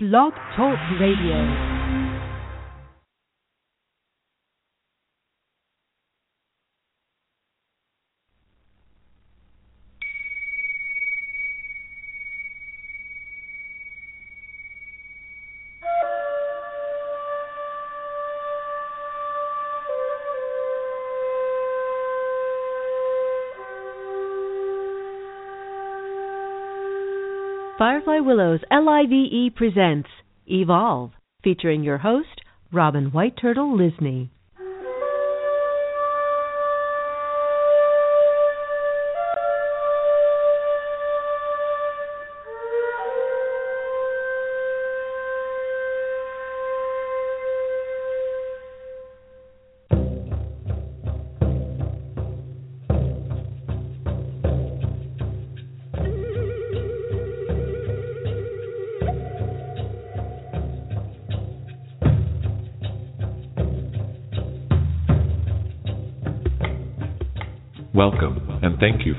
Blog Talk Radio. Firefly Willows LIVE presents Evolve, featuring your host, Robin White Turtle Lysne.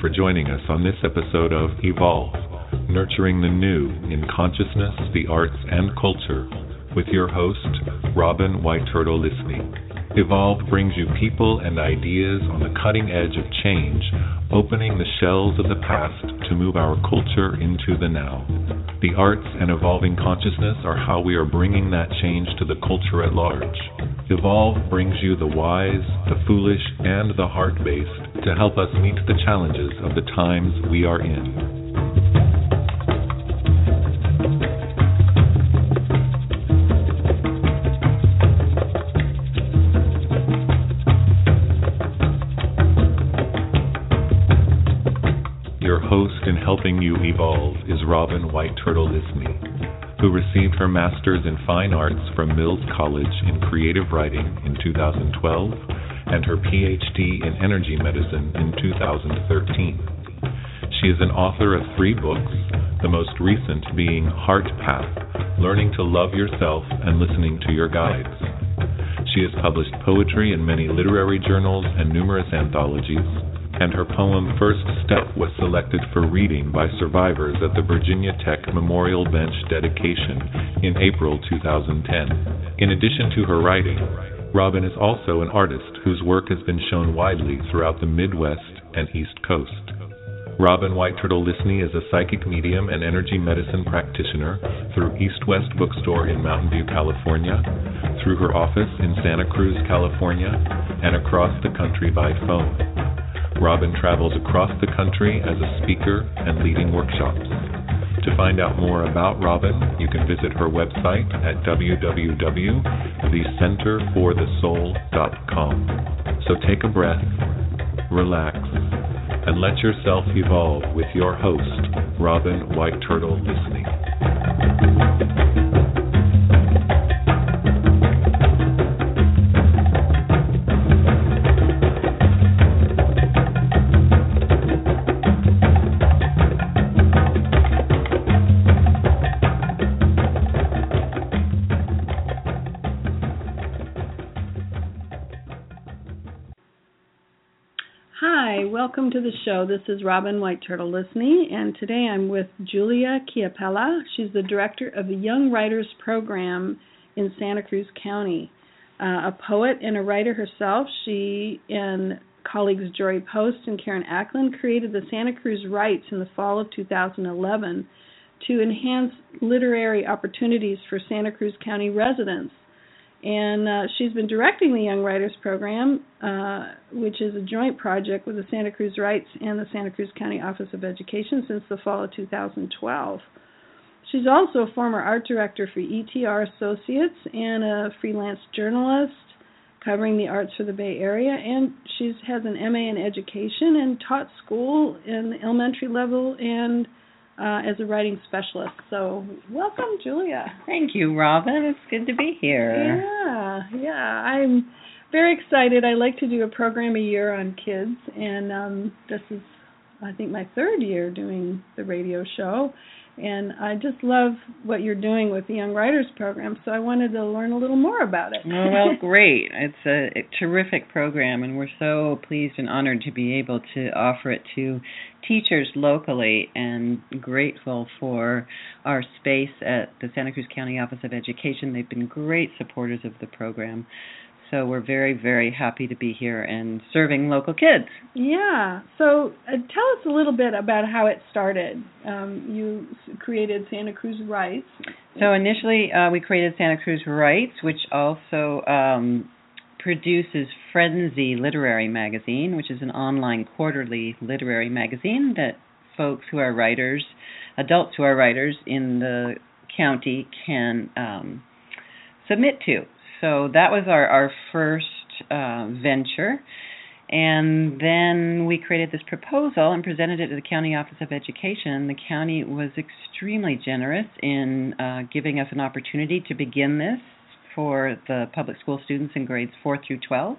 For joining us on this episode of Evolve Nurturing the New in Consciousness, the Arts, and Culture with your host, Robin White Turtle Lysne. Evolve brings you people and ideas on the cutting edge of change, opening the shells of the past to move our culture into the now. The arts and evolving consciousness are how we are bringing that change to the culture at large. Evolve brings you the wise, the foolish, and the heart based to help us meet the challenges of the times we are in. Your host in helping you evolve is Robin White Turtle Lysne who received her master's in fine arts from Mills College in creative writing in 2012 and her PhD in energy medicine in 2013. She is an author of three books, the most recent being Heart Path Learning to Love Yourself and Listening to Your Guides. She has published poetry in many literary journals and numerous anthologies, and her poem First Step was selected for reading by survivors at the Virginia Tech Memorial Bench dedication in April 2010. In addition to her writing, Robin is also an artist whose work has been shown widely throughout the Midwest and East Coast. Robin White Turtle Lysne is a psychic medium and energy medicine practitioner through East West Bookstore in Mountain View, California, through her office in Santa Cruz, California, and across the country by phone. Robin travels across the country as a speaker and leading workshops. To find out more about Robin, you can visit her website at www.thecenterforthesoul.com. So take a breath, relax, and let yourself evolve with your host, Robin White Turtle Lysne. Welcome to the show. This is Robin White Turtle Lysne, and today I'm with Julia Chiapella. She's the director of the Young Writers Program in Santa Cruz County. Uh, a poet and a writer herself, she and colleagues Jory Post and Karen Ackland created the Santa Cruz Writes in the fall of 2011 to enhance literary opportunities for Santa Cruz County residents and uh, she's been directing the Young Writers Program, uh, which is a joint project with the Santa Cruz Writes and the Santa Cruz County Office of Education since the fall of 2012. She's also a former art director for ETR Associates and a freelance journalist covering the arts for the Bay Area, and she has an MA in education and taught school in the elementary level and uh, as a writing specialist. So, welcome, Julia. Thank you, Robin. It's good to be here. Yeah, yeah. I'm very excited. I like to do a program a year on kids, and um, this is, I think, my third year doing the radio show. And I just love what you're doing with the Young Writers Program. So I wanted to learn a little more about it. oh, well, great! It's a, a terrific program, and we're so pleased and honored to be able to offer it to teachers locally, and grateful for our space at the Santa Cruz County Office of Education. They've been great supporters of the program. So we're very, very happy to be here and serving local kids. Yeah. So uh, tell us a little bit about how it started. Um, you created Santa Cruz Writes. So initially, uh, we created Santa Cruz Writes, which also um, produces Phren-Z Literary Magazine, which is an online quarterly literary magazine that folks who are writers, adults who are writers in the county, can um, submit to. So that was our our first uh, venture. And then we created this proposal and presented it to the County Office of Education. The county was extremely generous in uh, giving us an opportunity to begin this for the public school students in grades 4 through 12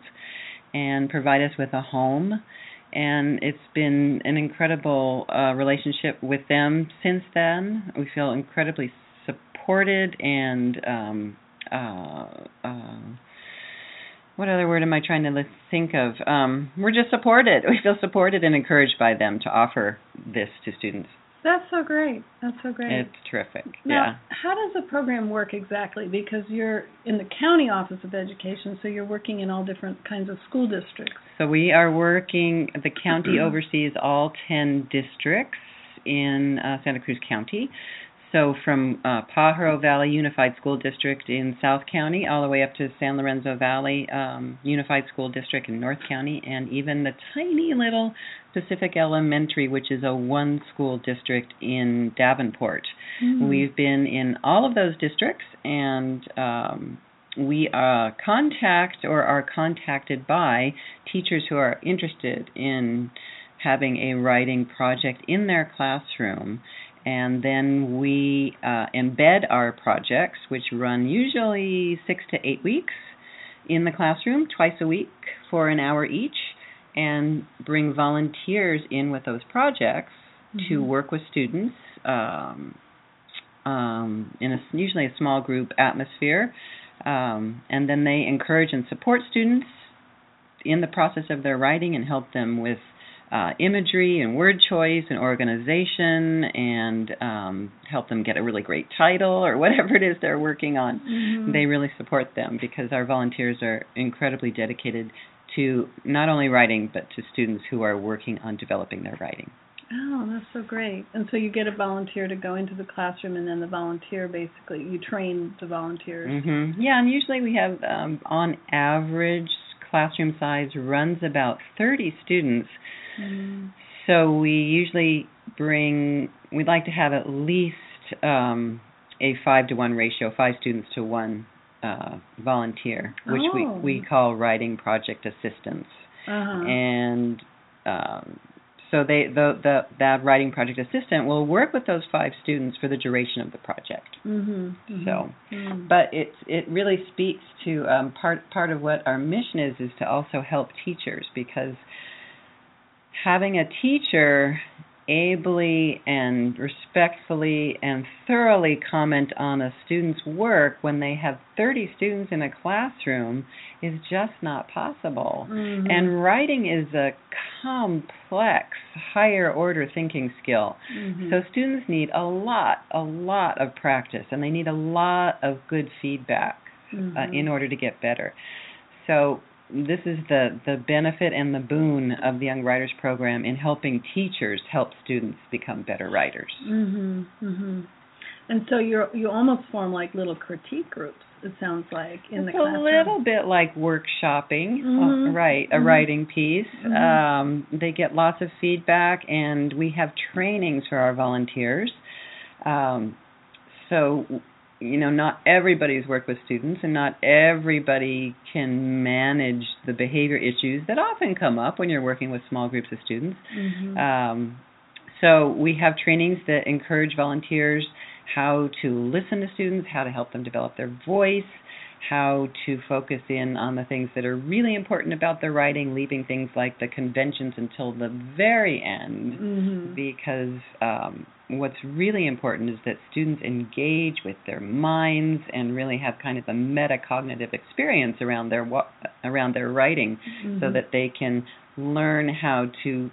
and provide us with a home. And it's been an incredible uh, relationship with them since then. We feel incredibly supported and um, uh, uh, what other word am I trying to think of? Um, we're just supported. We feel supported and encouraged by them to offer this to students. That's so great. That's so great. It's terrific. now, yeah. how does the program work exactly? Because you're in the County Office of Education, so you're working in all different kinds of school districts. So we are working. The county oversees all ten districts in uh, Santa Cruz County. So from uh, Pajaro Valley Unified School District in South County, all the way up to San Lorenzo Valley um, Unified School District in North County, and even the tiny little Pacific Elementary, which is a one school district in Davenport. Mm-hmm. We've been in all of those districts, and um, we uh, contact or are contacted by teachers who are interested in having a writing project in their classroom. And then we uh, embed our projects, which run usually six to eight weeks, in the classroom twice a week for an hour each, and bring volunteers in with those projects to Mhm. work with students um, um, in a, usually a small group atmosphere, um, and then they encourage and support students in the process of their writing and help them with uh, imagery and word choice and organization and um, help them get a really great title or whatever it is they're working on. Mhm. They really support them because our volunteers are incredibly dedicated to not only writing but to students who are working on developing their writing. Oh, that's so great. And so you get a volunteer to go into the classroom, and then the volunteer basically you train the volunteers. hmm Yeah, and usually we have, um, on average, classroom size runs about 30 students. Mm. So we usually bring, we'd like to have at least um, a five to one ratio, five students to one uh, volunteer, which Oh. we, we call writing project assistants. Uh-huh. and um, so they the, the that writing project assistant will work with those five students for the duration of the project. mhm. mhm. So, Mm. but it it really speaks to um, part part of what our mission is is to also help teachers because having a teacher ably and respectfully and thoroughly comment on a student's work when they have 30 students in a classroom is just not possible. Mhm. And writing is a complex, higher order thinking skill. Mhm. So students need a lot, a lot of practice, and they need a lot of good feedback uh, Mhm. in order to get better. So this is the the benefit and the boon of the Young Writers Program in helping teachers help students become better writers. Mhm. Mhm. And so you're you almost form like little critique groups. It sounds like in it's the a little bit like workshopping, Mhm. uh, right? A Mhm. writing piece. Mhm. Um, they get lots of feedback, and we have trainings for our volunteers. Um, so, you know, not everybody's worked with students, and not everybody can manage the behavior issues that often come up when you're working with small groups of students. Mhm. Um, so we have trainings that encourage volunteers how to listen to students, how to help them develop their voice, how to focus in on the things that are really important about the writing, leaving things like the conventions until the very end, Mhm. because um, what's really important is that students engage with their minds and really have kind of a metacognitive experience around their wa- around their writing, so Mhm. that they can learn how to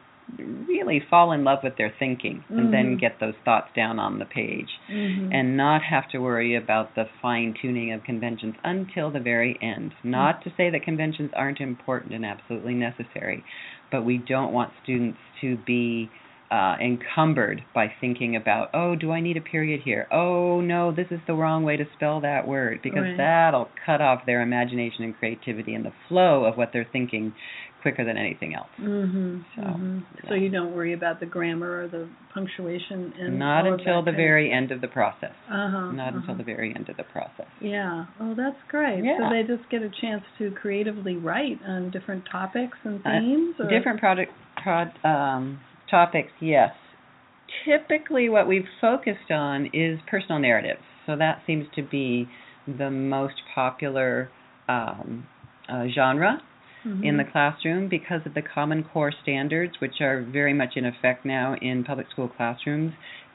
really fall in love with their thinking and then Mhm. get those thoughts down on the page Mhm. and not have to worry about the fine tuning of conventions until the very end. Not to say that conventions aren't important and absolutely necessary, but we don't want students to be uh, encumbered by thinking about, oh, do I need a period here? Oh, no, this is the wrong way to spell that word, because Right. that'll cut off their imagination and creativity and the flow of what they're thinking quicker than anything else. Mhm. So, mhm. So you don't worry about the grammar or the punctuation and Not until the very end of the process. Uh-huh. Not until uh-huh. the very end of the process. Yeah. Oh, that's great. Yeah. So they just get a chance to creatively write on different topics and Uh, themes. or? Different product prod, um, topics, yes. Typically, what we've focused on is personal narratives. So that seems to be the most popular um, uh, genre Mhm. in the classroom because of the Common Core standards, which are very much in effect now in public school classrooms.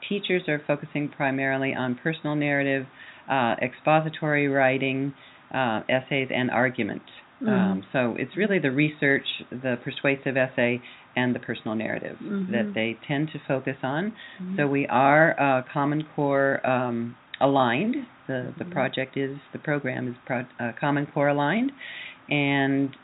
Teachers are focusing primarily on personal narrative, uh, expository writing, uh, essays, and argument. Mhm. Um, so it's really the research, the persuasive essay, and the personal narrative Mhm. that they tend to focus on. Mhm. So we are uh, Common Core um, aligned. The the Mhm. project is the program is pro- uh, Common Core aligned, and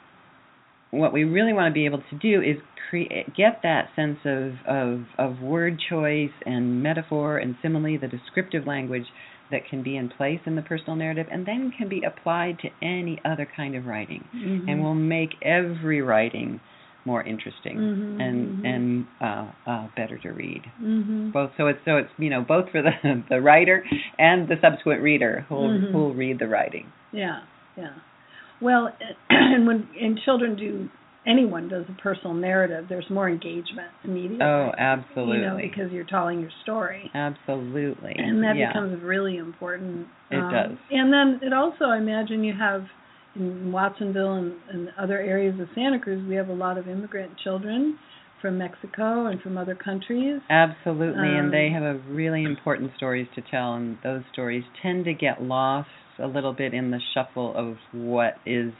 what we really want to be able to do is create get that sense of, of of word choice and metaphor and simile, the descriptive language that can be in place in the personal narrative, and then can be applied to any other kind of writing, Mhm. and will make every writing more interesting Mhm, and mhm. and uh, uh, better to read Mhm. both so it's so it's you know both for the the writer and the subsequent reader who'll Mhm. who'll read the writing Yeah, yeah. Well, and when and children do anyone does a personal narrative, there's more engagement immediately. oh absolutely You know, because you're telling your story. absolutely And that yeah. becomes really important. Um, It does. And then it also, I imagine, you have in Watsonville and, and other areas of Santa Cruz, we have a lot of immigrant children from Mexico and from other countries. absolutely and they um, have a really important stories to tell and those stories tend to get lost a little bit in the shuffle of what is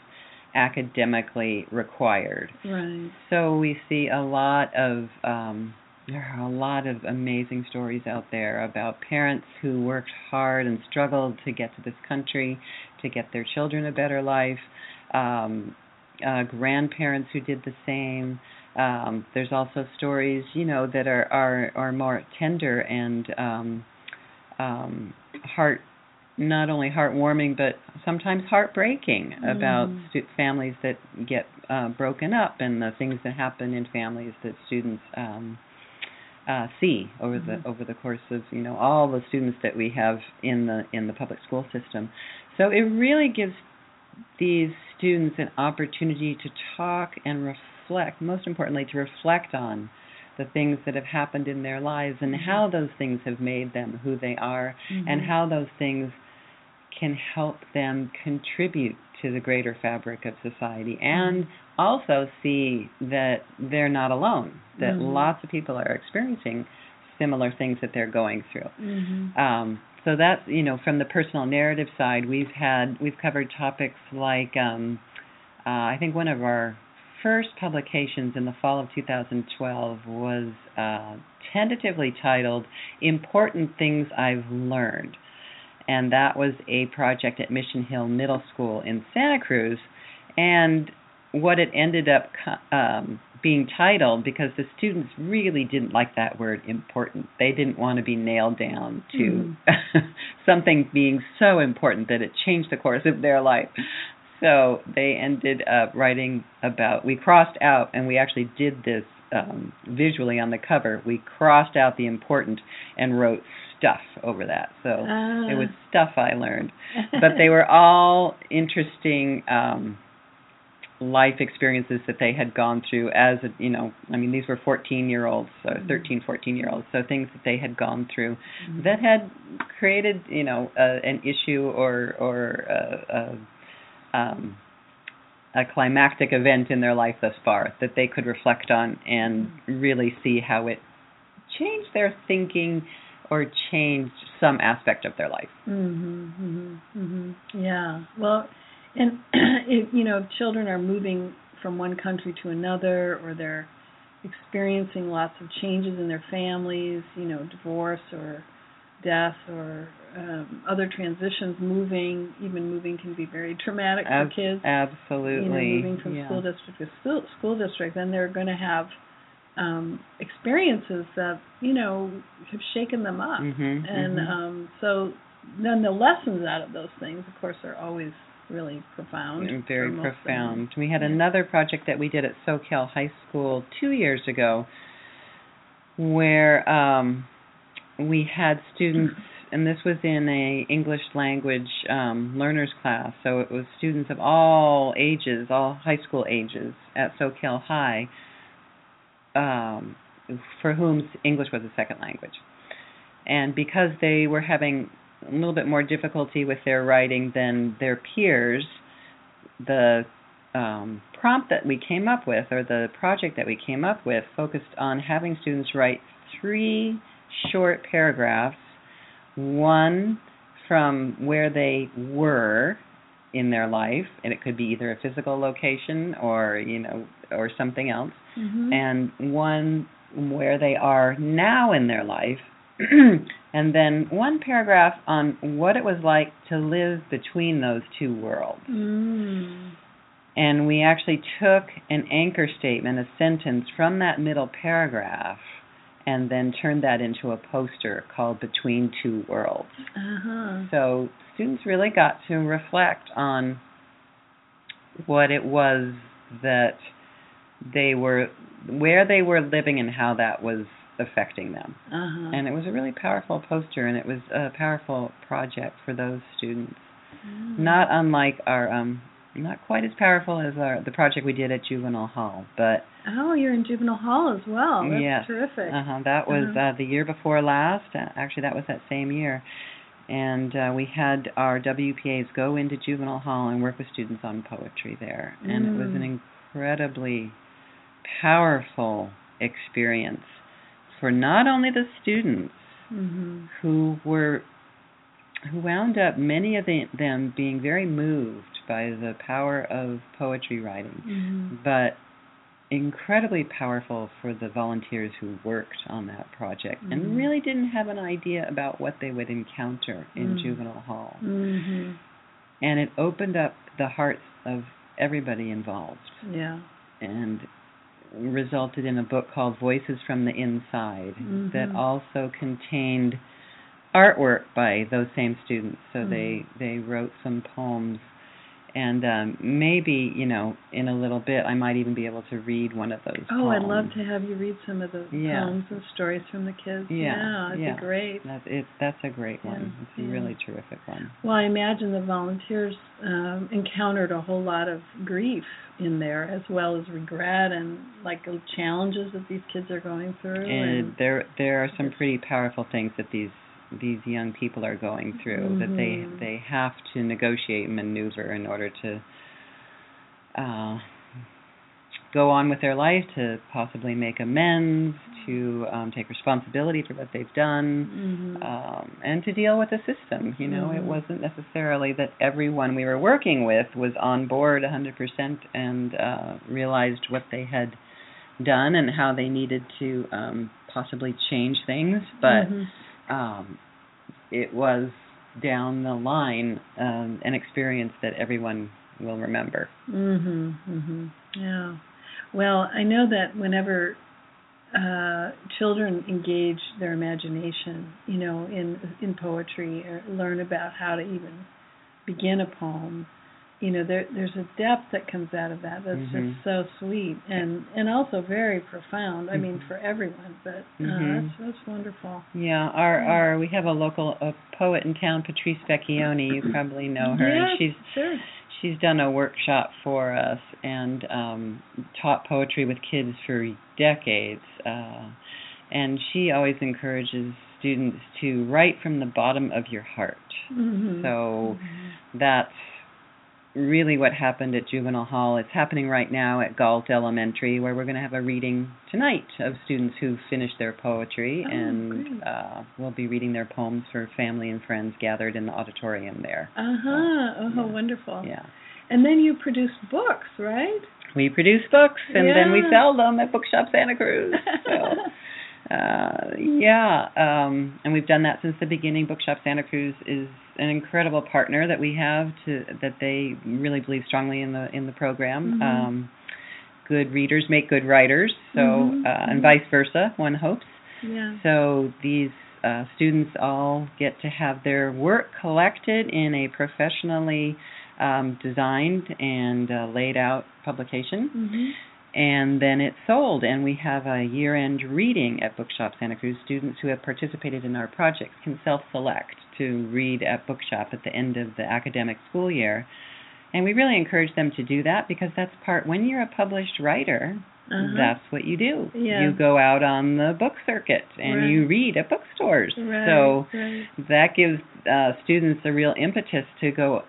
academically required Right. So we see a lot of um, there are a lot of amazing stories out there about parents who worked hard and struggled to get to this country, to get their children a better life. Um, uh, grandparents who did the same. Um, there's also stories, you know, that are are, are more tender and um, um, heart not only heartwarming but sometimes heartbreaking about Mm. stu- families that get uh, broken up and the things that happen in families that students um, uh, see over Mhm. the over the course of you know all the students that we have in the in the public school system. So it really gives these students an opportunity to talk and reflect. Most importantly, to reflect on the things that have happened in their lives and Mhm. how those things have made them who they are and Mhm. how those things can help them contribute to the greater fabric of society and also see that they're not alone that Mhm. lots of people are experiencing similar things that they're going through Mhm. um, so that's you know from the personal narrative side we've had we've covered topics like um, uh, I think one of our first publications in the fall of 2012 was uh, tentatively titled "Important Things I've Learned," and that was a project at Mission Hill Middle School in Santa Cruz, and what it ended up um, being titled because the students really didn't like that word important. They didn't want to be nailed down to something being so important that it changed the course of their life. So they ended up writing about, we crossed out, and we actually did this um, visually on the cover. We crossed out the important and wrote stuff over that. So Ah. it was stuff I learned. But they were all interesting um, life experiences that they had gone through as a, you know i mean these were 14 year olds so Mhm. 13 14 year olds so things that they had gone through Mhm. that had created you know uh, an issue or or uh, uh, um, a climactic event in their life thus far that they could reflect on and really see how it changed their thinking or changed some aspect of their life. Mhm. Mhm. Mhm. Yeah. Well, and if, you know, children are moving from one country to another or they're experiencing lots of changes in their families, you know, divorce or death or um, other transitions, moving, even moving can be very traumatic Ab- for kids. Absolutely. You know, moving from yeah. school district to school, school district, then they're going to have um, experiences that you know have shaken them up, Mhm, and mhm. um, so then the lessons out of those things, of course, are always really profound. Very for most of them. profound. We had Yeah. another project that we did at Soquel High School two years ago where um, we had students, and this was in a English language um, learners class, so it was students of all ages, all high school ages at SoCal High, um, for whom English was a second language. And because they were having a little bit more difficulty with their writing than their peers, the um, prompt that we came up with, or the project that we came up with, focused on having students write three short paragraphs, one from where they were in their life, and it could be either a physical location or you know or something else, Mhm. and one where they are now in their life, and then one paragraph on what it was like to live between those two worlds. Mm. And we actually took an anchor statement, a sentence from that middle paragraph, and then turned that into a poster called Between Two Worlds. Uh-huh. So students really got to reflect on what it was that they were, where they were living, and how that was affecting them. Uh-huh. And it was a really powerful poster, and it was a powerful project for those students. Mm. Not unlike our, um, not quite as powerful as our the project we did at Juvenile Hall, but Oh, you're in juvenile hall as well. That's Yes. terrific. uh-huh, that was Uh-huh. uh, the year before last. Actually, that was that same year. And uh, we had our WPAs go into Juvenile Hall and work with students on poetry there. And it was Mm. an incredibly powerful experience for not only the students Mhm. who were who wound up many of the, them being very moved by the power of poetry writing Mhm. but incredibly powerful for the volunteers who worked on that project Mhm. and really didn't have an idea about what they would encounter in Mm. juvenile hall Mhm. and it opened up the hearts of everybody involved Yeah. and resulted in a book called Voices from the Inside Mhm. that also contained artwork by those same students. So they they wrote some poems, and um, maybe you know in a little bit I might even be able to read one of those. Oh, I'd love to have you read some of the Yeah. poems and stories from the kids. Yeah, it'd yeah. be great. That's it. That's a great one. Yeah, It's a yeah. really terrific one. Well, I imagine the volunteers um, encountered a whole lot of grief in there, as well as regret and like the challenges that these kids are going through. and there there are some pretty powerful things that these these young people are going through that they Mhm. they have to negotiate and maneuver in order to uh go on with their life to possibly make amends to um take responsibility for what they've done Mhm. um and to deal with the system you know it Mhm. wasn't necessarily that everyone we were working with was on board 100% and uh realized what they had done and how they needed to um possibly change things but Mhm. Um it was down the line um an experience that everyone will remember Mhm. Mhm. Yeah. Well, I know that whenever uh children engage their imagination, you know, in in poetry or learn about how to even begin a poem, you know, there there's a depth that comes out of that that's Mhm. just so sweet and and also very profound. I mean, Mhm. for everyone, but uh, Mhm. that's that's wonderful. yeah our our we have a local a poet in town patrice vecchione you probably know her Yes, and she's sure. she's done a workshop for us and um taught poetry with kids for decades uh and she always encourages students to write from the bottom of your heart Mhm. so Mhm. that's really what happened at Juvenile Hall. It's happening right now at Gault Elementary, where we're going to have a reading tonight of students who finished their poetry, Oh, and uh, we'll be reading their poems for family and friends gathered in the auditorium there. Uh huh. Oh, Yeah. wonderful. Yeah. And then you produce books, right? We produce books and then we sell them at Bookshop Santa Cruz. So, uh, yeah, um, and we've done that since the beginning. Bookshop Santa Cruz is an incredible partner that we have to that they really believe strongly in the in the program. Mhm. Um, good readers make good writers, so Mhm, uh, and vice versa. One hopes. yeah. So these uh, students all get to have their work collected in a professionally um, designed and uh, laid out publication, Mhm. And then it's sold. And we have a year end reading at Bookshop Santa Cruz. Students who have participated in our projects can self select to read at Bookshop at the end of the academic school year. And we really encourage them to do that because that's part, when you're a published writer, Uh-huh. that's what you do. Yeah. You go out on the book circuit and Right. you read at bookstores. Right, So right. that gives uh, students a real impetus to go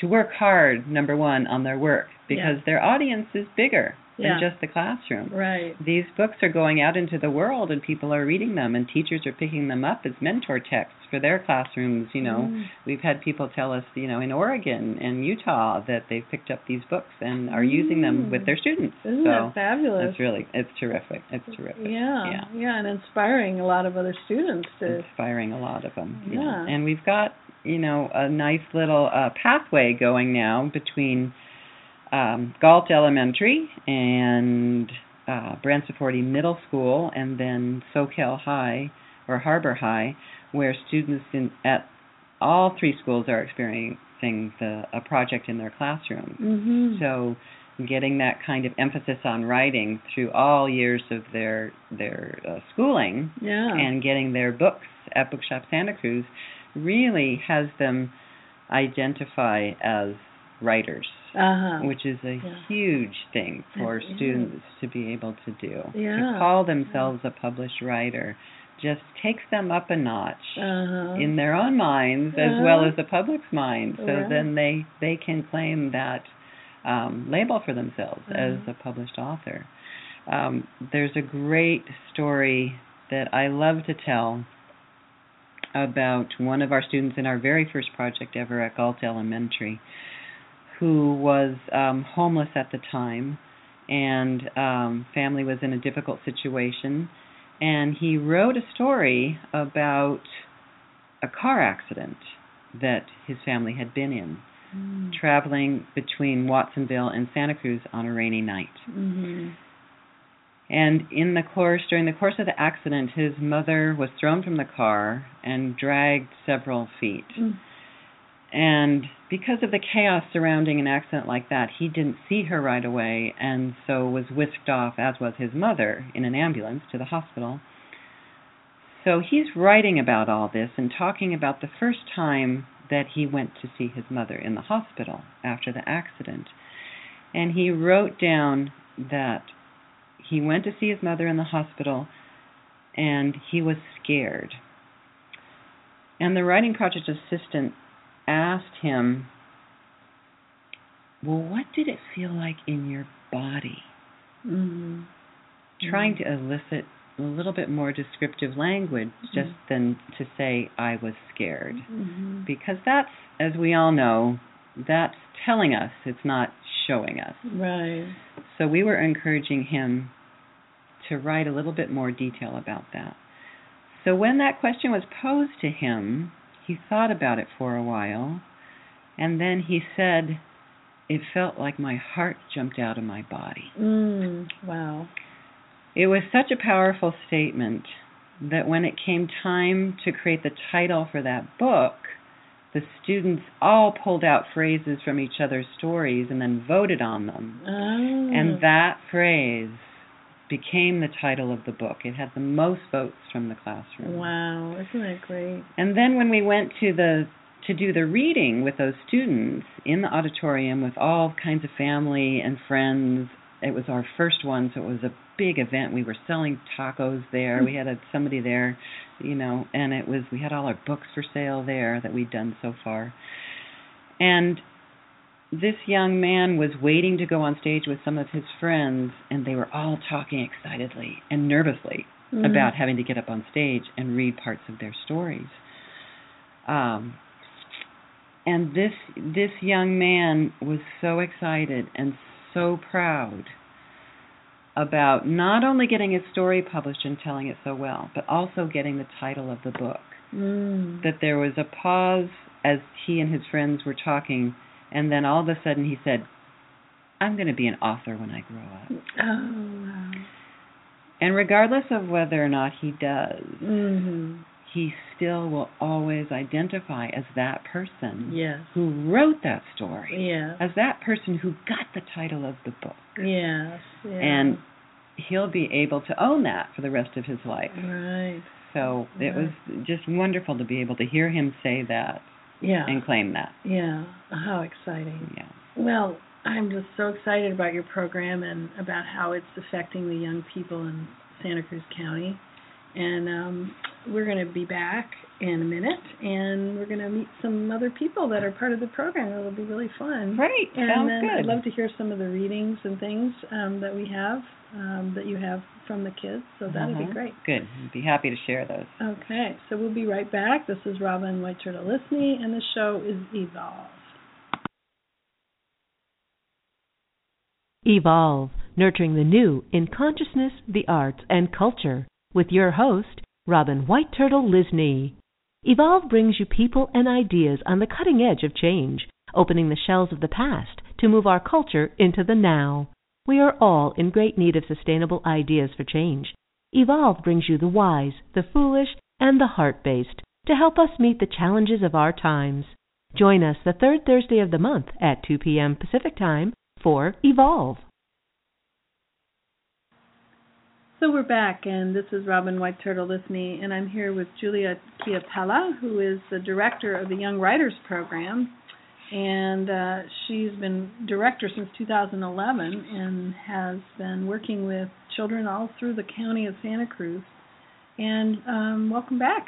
to work hard. Number one on their work because their audience is bigger Yeah. than just the classroom. Right. These books are going out into the world and people are reading them and teachers are picking them up as mentor texts for their classrooms. You know, Mm. we've had people tell us, you know, in Oregon and Utah that they've picked up these books and are using them Mm. with their students. Isn't so that fabulous? it's really it's terrific. It's terrific. Yeah, Yeah. yeah, and inspiring a lot of other students to. Inspiring a lot of them. Yeah. And we've got, you know, a nice little uh, pathway going now between um, Gault Elementary and uh, Branciforte Middle School and then Soquel High or Harbor High, where students in at all three schools are experiencing the, a project in their classroom. Mhm. So getting that kind of emphasis on writing through all years of their their uh, schooling yeah. and getting their books at Bookshop Santa Cruz really has them identify as writers, uh-huh. which is a Yeah. huge thing for It is. students to be able to do. Yeah. To call themselves a published writer just takes them up a notch uh-huh. in their own minds as well as the public's mind so then they they can claim that um, label for themselves as Uh-huh. a published author um, there's a great story that I love to tell about one of our students in our very first project ever at Gault Elementary who was um, homeless at the time and um, family was in a difficult situation and he wrote a story about a car accident that his family had been in, Mm. traveling between Watsonville and Santa Cruz on a rainy night. Mhm. And in the course, during the course of the accident, his mother was thrown from the car and dragged several feet. Mm. And because of the chaos surrounding an accident like that, he didn't see her right away and so was whisked off, as was his mother, in an ambulance to the hospital. So he's writing about all this and talking about the first time that he went to see his mother in the hospital after the accident. And he wrote down that he went to see his mother in the hospital and he was scared. And the writing project assistant asked him, Well, what did it feel like in your body? Mhm. Trying to elicit a little bit more descriptive language just Mhm. than to say, I was scared. Mhm. Because that's, as we all know, that's telling us, it's not showing us. Right. So we were encouraging him to write a little bit more detail about that. So when that question was posed to him, he thought about it for a while, and then he said, It felt like my heart jumped out of my body. Mm. Wow. It was such a powerful statement that when it came time to create the title for that book, the students all pulled out phrases from each other's stories and then voted on them. Oh. And that phrase became the title of the book. It had the most votes from the classroom. Wow, isn't that great? And then when we went to the to do the reading with those students in the auditorium with all kinds of family and friends, it was our first one, so it was a big event. We were selling tacos there. We had a, somebody there, you know, and it was we had all our books for sale there that we'd done so far. And this young man was waiting to go on stage with some of his friends, and they were all talking excitedly and nervously Mhm. about having to get up on stage and read parts of their stories. Um, and this this young man was so excited and so proud about not only getting his story published and telling it so well, but also getting the title of the book. Mm. That there was a pause as he and his friends were talking, and then all of a sudden he said, I'm going to be an author when I grow up. Oh, wow. And regardless of whether or not he does, hmm he still will always identify as that person Yes. who wrote that story, Yes. as that person who got the title of the book. Yes. Yeah. And he'll be able to own that for the rest of his life. right. So it was just wonderful to be able to hear him say that Yeah. and claim that. yeah. How exciting. Yeah. Well, I'm just so excited about your program and about how it's affecting the young people in Santa Cruz County. And um, we're going to be back in a minute, and we're going to meet some other people that are part of the program. It'll be really fun. Right, And Sounds then good. I'd love to hear some of the readings and things um, that we have, um, that you have from the kids. So that'd be Uh-huh. great. Good. I'd be happy to share those. Okay, so we'll be right back. This is Robin White Turtle Lysne, and the show is Evolve. Evolve, nurturing the new in consciousness, the arts, and culture, with your host, Robin White Turtle Lysne. Evolve brings you people and ideas on the cutting edge of change, opening the shells of the past to move our culture into the now. We are all in great need of sustainable ideas for change. Evolve brings you the wise, the foolish, and the heart based to help us meet the challenges of our times. Join us the third Thursday of the month at 2 p.m. Pacific Time for Evolve. So we're back, and this is Robin White Turtle Lysne, and I'm here with Julia Chiapella, who is the director of the Young Writers Program. And uh, she's been director since 2011 and has been working with children all through the county of Santa Cruz. And um, welcome back.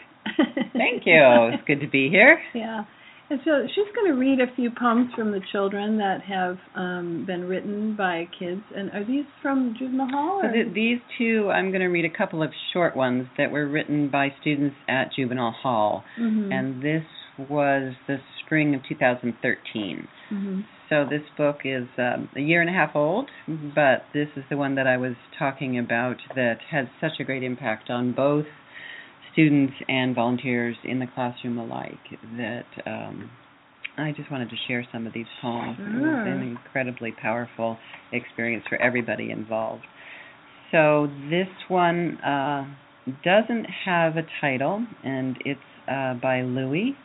Thank you. It's good to be here. Yeah. And so she's going to read a few poems from the children that have um, been written by kids. And are these from Juvenile Hall? So these two, I'm going to read a couple of short ones that were written by students at Juvenile Hall. Mhm. And this was the spring of 2013. Mhm. So this book is um, a year and a half old, but this is the one that I was talking about that had such a great impact on both students and volunteers in the classroom alike that um, I just wanted to share some of these poems. It was an incredibly powerful experience for everybody involved. So this one uh, doesn't have a title, and it's uh, by Louis.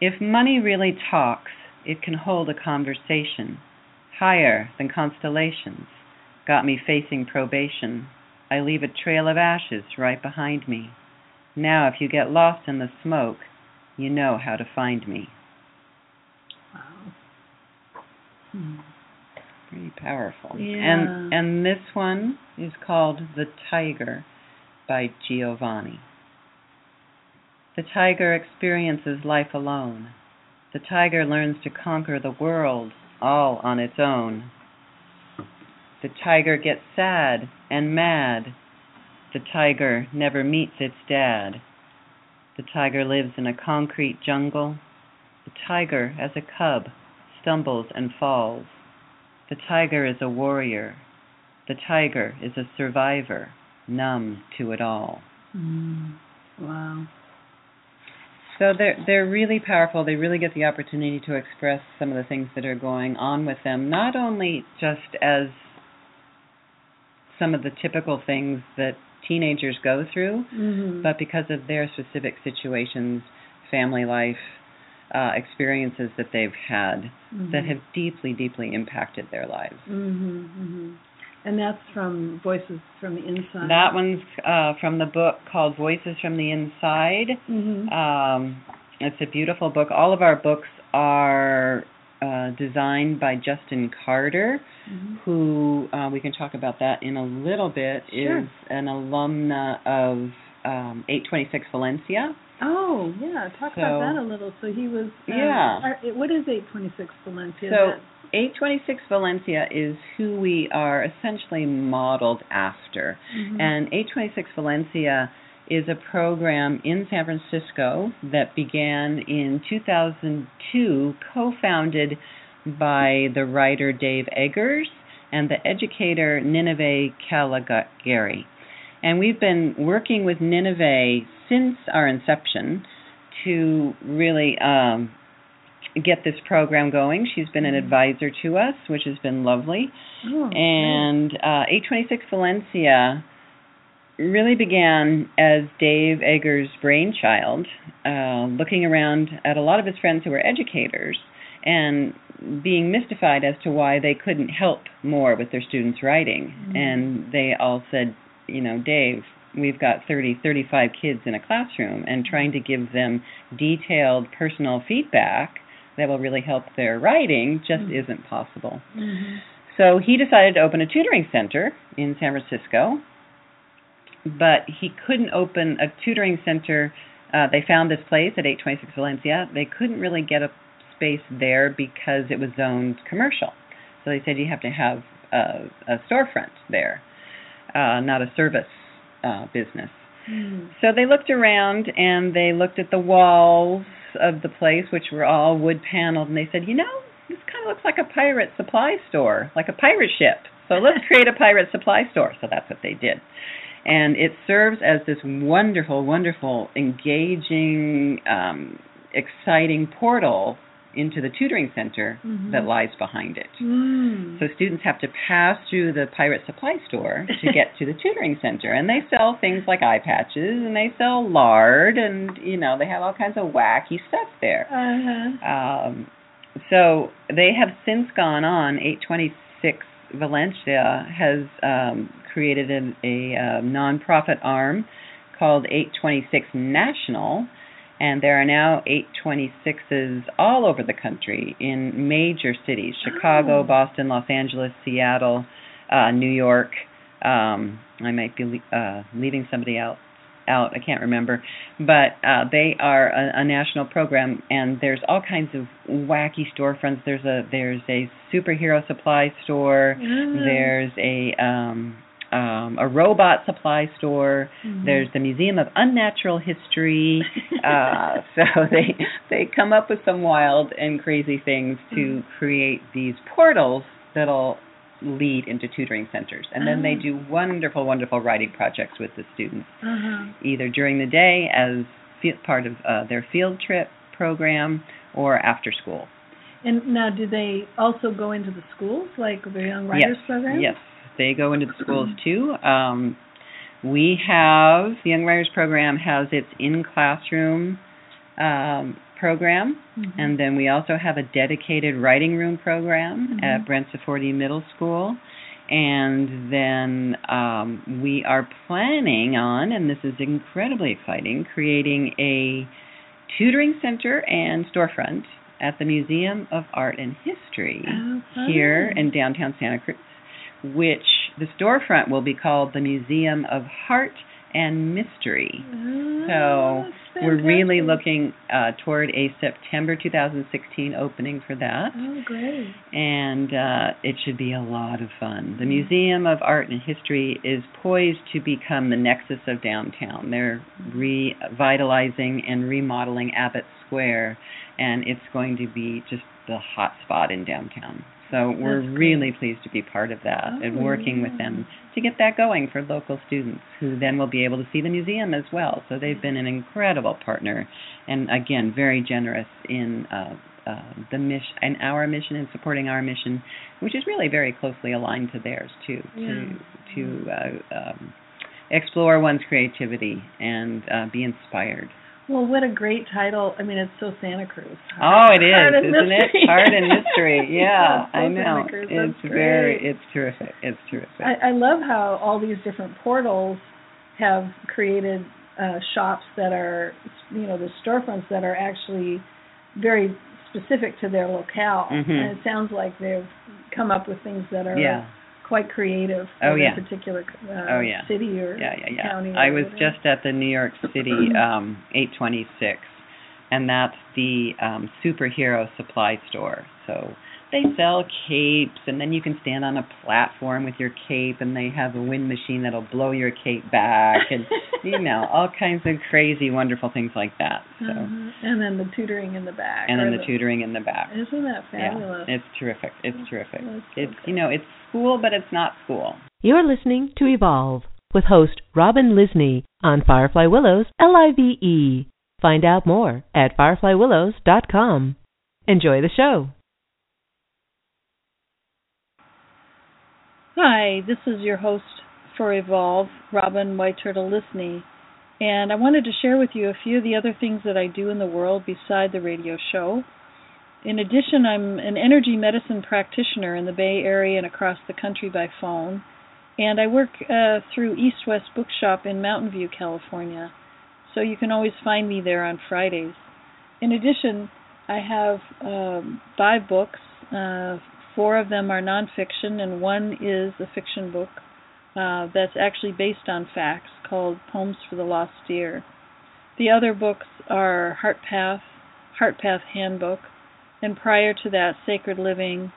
If money really talks, it can hold a conversation higher than constellations. Got me facing probation. I leave a trail of ashes right behind me. Now, if you get lost in the smoke, you know how to find me. Wow. Hmm. Pretty powerful. Yeah. And and this one is called The Tiger by Giovanni. The tiger experiences life alone. The tiger learns to conquer the world all on its own. The tiger gets sad and mad. The tiger never meets its dad. The tiger lives in a concrete jungle. The tiger, as a cub, stumbles and falls. The tiger is a warrior. The tiger is a survivor, numb to it all. Mm. Wow. So they're they're really powerful. They really get the opportunity to express some of the things that are going on with them, not only just as some of the typical things that teenagers go through, Mhm. but because of their specific situations, family life, uh, experiences that they've had that Mhm. have deeply, deeply impacted their lives. Mhm. Mhm. And that's from Voices from the Inside. That one's uh, from the book called Voices from the Inside. Mhm. Um, it's a beautiful book. All of our books are uh, designed by Justin Carter, Mhm. who uh, we can talk about that in a little bit. Sure. Is an alumna of um, 826 Valencia, Oh yeah, talk So- about that a little. So he was. Uh, Yeah. what is 826 Valencia? So then? 826 Valencia is who we are essentially modeled after. Mhm. And 826 Valencia is a program in San Francisco that began in 2002, co founded by the writer Dave Eggers and the educator Ninive Calegari. And we've been working with Ninive since our inception to really um, get this program going. She's been an advisor to us, which has been lovely. Oh, And uh, 826 Valencia really began as Dave Eggers' brainchild, uh, looking around at a lot of his friends who were educators and being mystified as to why they couldn't help more with their students' writing. Mhm. And they all said, you know, Dave, we've got 30, 35 kids in a classroom, and trying to give them detailed personal feedback that will really help their writing just Mhm. isn't possible. Mhm. So he decided to open a tutoring center in San Francisco, but he couldn't open a tutoring center. Uh, they found this place at 826 Valencia. They couldn't really get a space there because it was zoned commercial. So they said you have to have a, a storefront there, uh, not a service uh, business. Mm. So they looked around and they looked at the walls of the place, which were all wood paneled, and they said, you know, this kind of looks like a pirate supply store, like a pirate ship. So let's create a pirate supply store. So that's what they did. And it serves as this wonderful, wonderful, engaging, um, exciting portal into the tutoring center Mhm. that lies behind it. Mm. So students have to pass through the pirate supply store to get to the tutoring center, and they sell things like eye patches, and they sell lard, and you know they have all kinds of wacky stuff there. Uh-huh. Um, so they have since gone on. 826 Valencia has um, created an, a uh, nonprofit arm called 826 National, and there are now 826s all over the country in major cities: Chicago, Oh. Boston, Los Angeles, Seattle, uh, New York. Um, I might be le- uh, leaving somebody out. Out, I can't remember, but uh, they are a, a national program, and there's all kinds of wacky storefronts. There's a there's a superhero supply store. Ah. There's a um, um, a robot supply store. Mhm. There's the Museum of Unnatural History. uh, so they they come up with some wild and crazy things to create these portals that'll lead into tutoring centers, and then they Ah. do wonderful, wonderful writing projects with the students, Uh-huh. either during the day as part of uh, their field trip program or after school. And now, do they also go into the schools, like the Young Writers yes, Program? Yes, they go into the schools too. Um, we have the Young Writers Program has its in classroom um, program, Mhm. and then we also have a dedicated writing room program Mhm. at Branciforte Middle School. And then um, we are planning on, and this is incredibly exciting, creating a tutoring center and storefront at the Museum of Art and History Oh, here in downtown Santa Cruz, which the storefront will be called the Museum of Heart and Mystery. Oh, So we're really looking uh, toward a September 2016 opening for that, Oh, great. and uh, it should be a lot of fun. The Museum of Art and History is poised to become the nexus of downtown. They're revitalizing and remodeling Abbott Square, and it's going to be just the hot spot in downtown. So we're That's great. really pleased to be part of that and Oh, working with them to get that going for local students who then will be able to see the museum as well. So they've been an incredible partner and again very generous in uh, uh, the mission and our mission and supporting our mission, which is really very closely aligned to theirs too. Yeah. To to uh, um, explore one's creativity and uh, be inspired. Well, what a great title. I mean, it's so Santa Cruz. Oh, it is, isn't Mystery. it? Heart and mystery. Yeah, so I know. It's very, it's terrific. It's terrific. I, I love how all these different portals have created uh, shops that are, you know, the storefronts that are actually very specific to their locale. Mhm. And it sounds like they've come up with things that are yeah. Quite creative oh, for yeah. a particular uh, oh, yeah. city or yeah, yeah, yeah. county. I was whatever. just at the New York City um, 826, and that's the um, superhero supply store. So they sell capes, and then you can stand on a platform with your cape, and they have a wind machine that'll blow your cape back, and you know all kinds of crazy, wonderful things like that. So, Uh-huh. And then the tutoring in the back. and then or the tutoring in the back. Isn't that fabulous? Yeah, it's terrific. It's terrific. That's so It's good. you know it's school, but it's not school. You're listening to Evolve with host Robin Lysne on Firefly Willows L-I-V-E. Find out more at fireflywillows.com. Enjoy the show. Hi, this is your host for Evolve, Robin White Turtle Lysne, and I wanted to share with you a few of the other things that I do in the world beside the radio show. In addition, I'm an energy medicine practitioner in the Bay Area and across the country by phone, and I work uh, through East West Bookshop in Mountain View, California, so you can always find me there on Fridays. In addition, I have um, five books. Uh, four of them are nonfiction, and one is a fiction book uh, that's actually based on facts called Poems for the Lost Deer. The other books are Heart Path, Heart Path Handbook, and prior to that, Sacred Living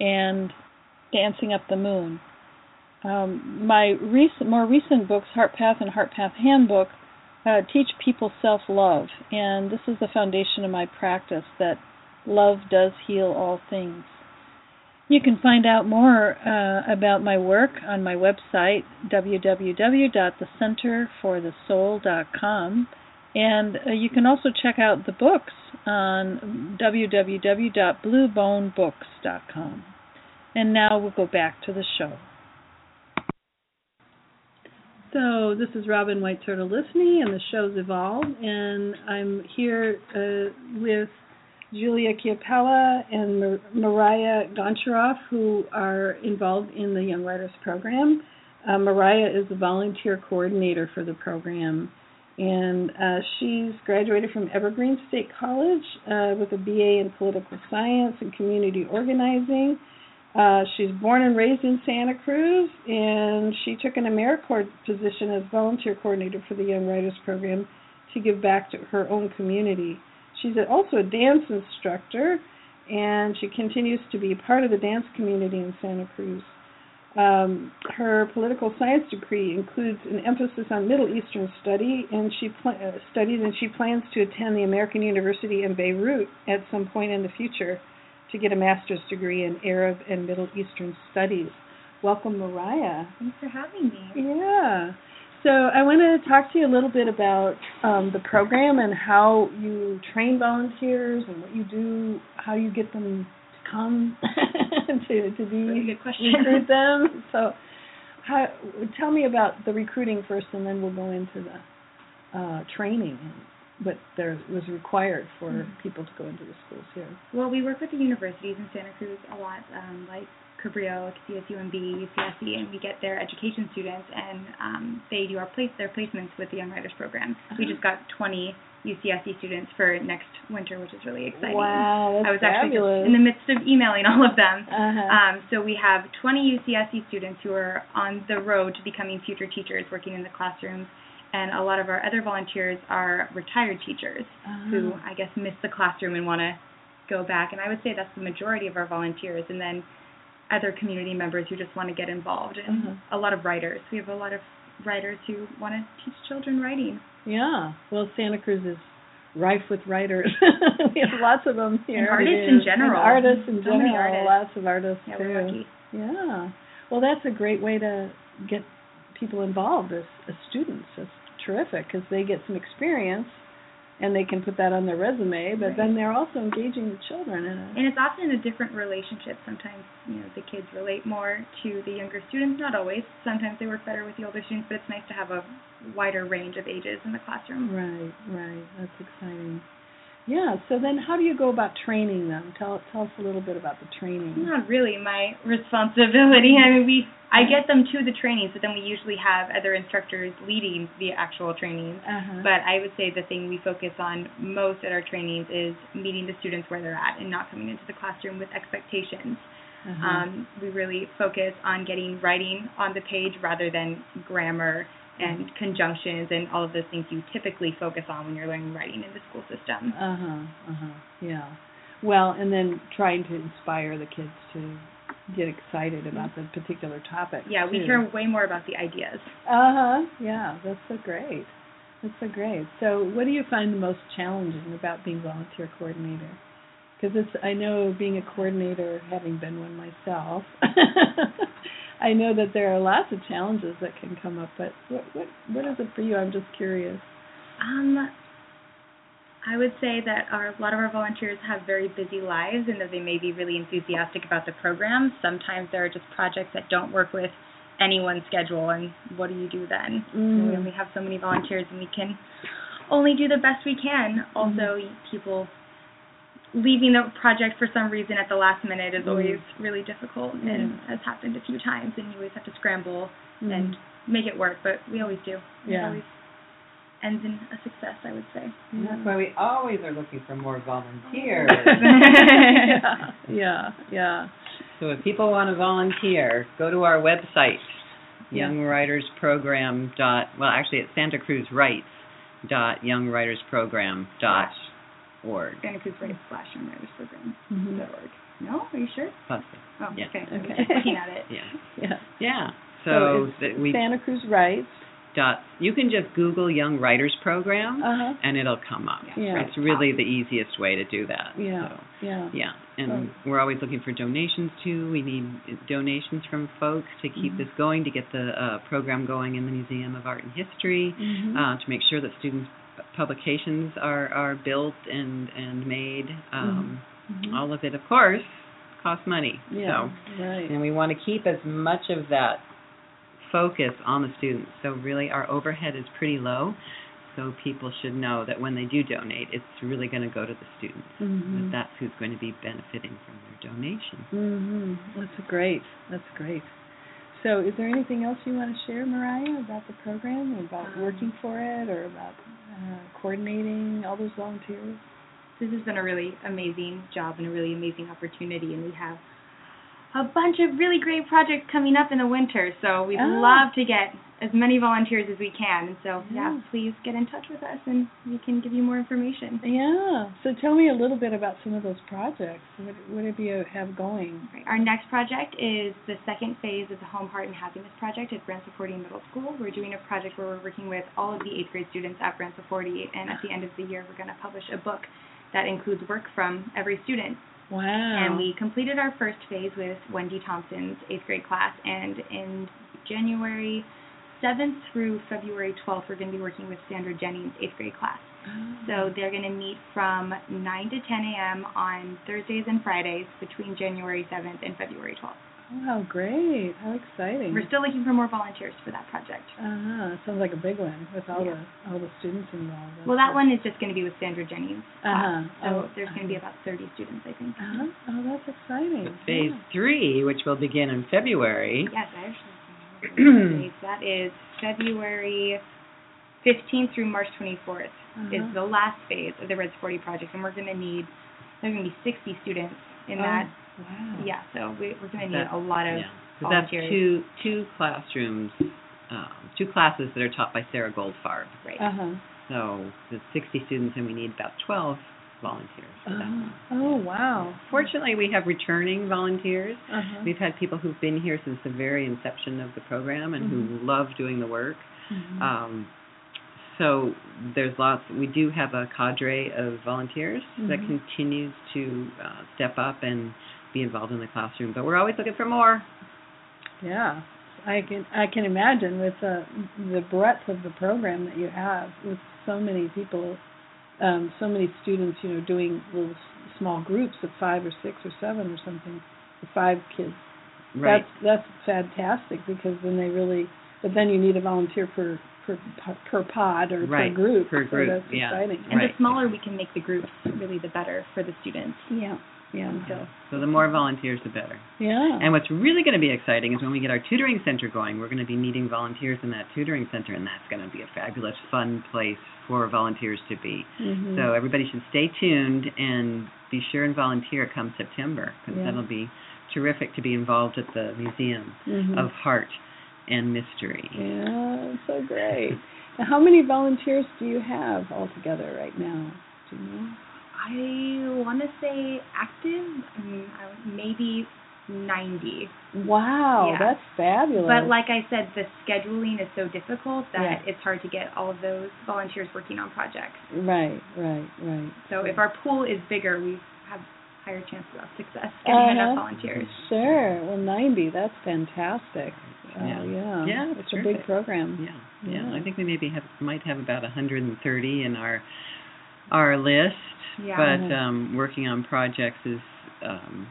and Dancing Up the Moon. Um, my recent, more recent books, Heart Path and Heart Path Handbook, uh, teach people self love, and this is the foundation of my practice that love does heal all things. You can find out more uh, about my work on my website, www.thecenterforthesoul.com, and uh, you can also check out the books on www.bluebonebooks.com. And now we'll go back to the show. So this is Robin White Turtle Lysne, and the show's Evolve, and I'm here uh, with Julia Chiapella and Mar- Mariah Goncharoff, who are involved in the Young Writers Program. Uh, Mariah is the volunteer coordinator for the program, and uh, she's graduated from Evergreen State College uh, with a BA in Political Science and Community Organizing. Uh, she's born and raised in Santa Cruz, and she took an AmeriCorps position as volunteer coordinator for the Young Writers Program to give back to her own community. She's also a dance instructor, and she continues to be part of the dance community in Santa Cruz. Um, her political science degree includes an emphasis on Middle Eastern study, and she pl- uh, studies and she plans to attend the American University in Beirut at some point in the future to get a master's degree in Arab and Middle Eastern studies. Welcome, Mariah. Thanks for having me. Yeah. So I want to talk to you a little bit about um, the program and how you train volunteers and what you do, how you get them to come to to be Really good question. recruit them. So, how, tell me about the recruiting first, and then we'll go into the uh, training and what there was required for Mhm. people to go into the schools here. Well, we work with the universities in Santa Cruz a lot, um, like Cabrillo, CSUMB, UCSC, and we get their education students, and um, they do our place their placements with the Young Writers Program. We Uh-huh. just got 20 UCSC students for next winter, which is really exciting. Wow, that's I was actually fabulous. just in the midst of emailing all of them. uh-huh. Um, so we have 20 UCSC students who are on the road to becoming future teachers, working in the classrooms, and a lot of our other volunteers are retired teachers who Uh-huh. I guess miss the classroom and want to go back. And I would say that's the majority of our volunteers. And then other community members who just want to get involved, and Uh-huh. a lot of writers. We have a lot of writers who want to teach children writing. Yeah. Well, Santa Cruz is rife with writers. we have lots of them here. And artists in general. And artists in So general. artists. Lots of artists Yeah, too. Yeah. Well, that's a great way to get people involved as, as students. That's terrific because they get some experience and they can put that on their resume, but Right. then they're also engaging the children in a And it's often a different relationship. Sometimes, you know, the kids relate more to the younger students. Not always. Sometimes they work better with the older students, but it's nice to have a wider range of ages in the classroom. Right, right. That's exciting. Yeah, so then how do you go about training them? Tell tell us a little bit about the training. Not really my responsibility. I mean, we I get them to the trainings, but then we usually have other instructors leading the actual trainings. Uh-huh. But I would say the thing we focus on most at our trainings is meeting the students where they're at and not coming into the classroom with expectations. Uh-huh. Um, we really focus on getting writing on the page rather than grammar and conjunctions and all of those things you typically focus on when you're learning writing in the school system. Uh huh. Uh huh. Yeah. Well, and then trying to inspire the kids to get excited about the particular topic. Yeah, we too. care way more about the ideas. Uh huh. Yeah, that's so great. That's so great. So, what do you find the most challenging about being volunteer coordinator? Because it's I know being a coordinator, having been one myself, I know that there are lots of challenges that can come up. But what what what is it for you? I'm just curious. Um, I would say that our, a lot of our volunteers have very busy lives and that they may be really enthusiastic about the program. Sometimes there are just projects that don't work with anyone's schedule, and what do you do then? Mm. We only have so many volunteers, and we can only do the best we can. Also, mm. people leaving the project for some reason at the last minute is mm. always really difficult mm. and has happened a few times, and you always have to scramble mm. and make it work. But we always do. Yeah. It always ends in a success, I would say. And that's why we always are looking for more volunteers. yeah, yeah, yeah. So if people want to volunteer, go to our website, yeah. youngwritersprogram dot. Well, actually, it's Santa Cruz Writes dot youngwritersprogram dot org. Santa Cruz Writes slash Young Writers Program mm-hmm. dot org. No, are you sure? Possibly. Oh, yeah. okay. Okay. Just looking at it. Yeah. Yeah. Yeah. So, So, that we Santa Cruz Writes. dot. You can just Google Young Writers Program, Uh huh. and it'll come up. Yeah. It's really the easiest way to do that. Yeah. So, Yeah. yeah, and So- we're always looking for donations too. We need donations from folks to keep Mhm. this going, to get the uh, program going in the Museum of Art and History, Mhm. uh, to make sure that students' publications are are built and and made. Um, Mhm. All of it, of course, costs money. Yeah. So, Right. and we want to keep as much of that focus on the students. So really, our overhead is pretty low. So people should know that when they do donate, it's really going to go to the students. Mhm. That that's who's going to be benefiting from their donation. Mhm. That's great. That's great. So, is there anything else you want to share, Mariah, about the program, about Um, working for it, or about uh, coordinating all those volunteers? This has been a really amazing job and a really amazing opportunity, and we have a bunch of really great projects coming up in the winter. So we'd Oh. love to get as many volunteers as we can. And so, yeah, Yeah. please get in touch with us, and we can give you more information. Yeah. So, tell me a little bit about some of those projects. What, what do you have going? Right. Our next project is the second phase of the Home, Heart, and Happiness Project at Branciforte Middle School. We're doing a project where we're working with all of the eighth grade students at Branciforte, and at the end of the year, we're going to publish a book that includes work from every student. Wow. And we completed our first phase with Wendy Thompson's eighth grade class, and in January 7th through February 12th, we're going to be working with Sandra Jennings' eighth grade class. Oh. So they're going to meet from 9 to 10 a.m. on Thursdays and Fridays between January 7th and February 12th. Wow, great! How exciting! We're still looking for more volunteers for that project. Uh huh. Sounds like a big one with all Yeah. the all the students involved. Well, that one is just going to be with Sandra Jennings. Uh huh. So there's going to be about 30 students, I think. Uh huh. Oh, that's exciting. But phase Yeah. three, which will begin in February, Yes, I actually have. That is February 15th through March 24th Uh-huh. is the last phase of the Red 40 project, and we're going to need there's going to be 60 students in Oh, that. Wow. Yeah, so we, we're going to need a lot of yeah, 'Cause that's two two classrooms, um, two classes that are taught by Sarah Goldfarb. right. Uh huh. So there's 60 students, and we need about 12 volunteers for that Oh, one. wow. Fortunately, we have returning volunteers. Uh huh. We've had people who've been here since the very inception of the program and Mhm. who love doing the work. Mhm. Um, so there's lots. We do have a cadre of volunteers that Mhm. continues to uh, step up and be involved in the classroom. But we're always looking for more. Yeah, I can I can imagine with the the breadth of the program that you have with so many people, um, so many students, you know, doing little small groups of five or six or seven or something, five kids. Right. That's that's fantastic because then they really, but then you need a volunteer per per per pod or Right, per group. per so group, that's yeah. exciting. And Right. the smaller we can make the groups, really the better for the students. Yeah. Yeah. Yeah. So the more volunteers, the better. Yeah. And what's really going to be exciting is when we get our tutoring center going, we're going to be needing volunteers in that tutoring center, and that's going to be a fabulous, fun place for volunteers to be. Mhm. So everybody should stay tuned and be sure and volunteer come September because Yeah. that'll be terrific to be involved at the Museum Mhm. of Heart and Mystery. Yeah, so great. Now, how many volunteers do you have altogether right now? Do you know? I want to say active, um, I- maybe 90. Wow, Yeah. that's fabulous. But like I said, the scheduling is so difficult that Yeah. it's hard to get all of those volunteers working on projects. right, right, right. So if our pool is bigger, we have higher chances of success getting Uh-huh. enough volunteers. Sure. Well, 90, that's fantastic. Uh, Yeah. yeah. Yeah, it's it's a big program. Yeah, yeah. Yeah. I think we maybe have might have about 130 in our our list, Yeah. but um, working on projects is. Um,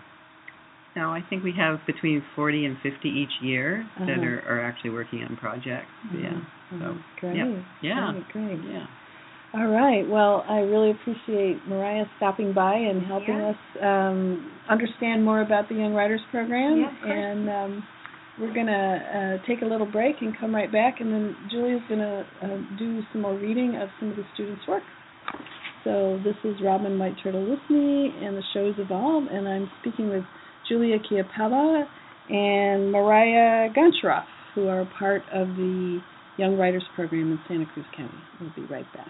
no, I think we have between 40 and 50 each year that Uh-huh. are, are actually working on projects. Yeah. Mhm. So, great. yeah. Yeah. Great, great. Yeah. All right. Well, I really appreciate Mariah stopping by and helping Yeah. us um, understand more about the Young Writers Program. Yeah, of course. and um, we're going to uh, take a little break and come right back, and then Julia's going to uh, do some more reading of some of the students' work. So this is Robin White Turtle Lysne, and the show is Evolve, and I'm speaking with Julia Chiapella and Mariah Goncharoff, who are part of the Young Writers Program in Santa Cruz County. We'll be right back.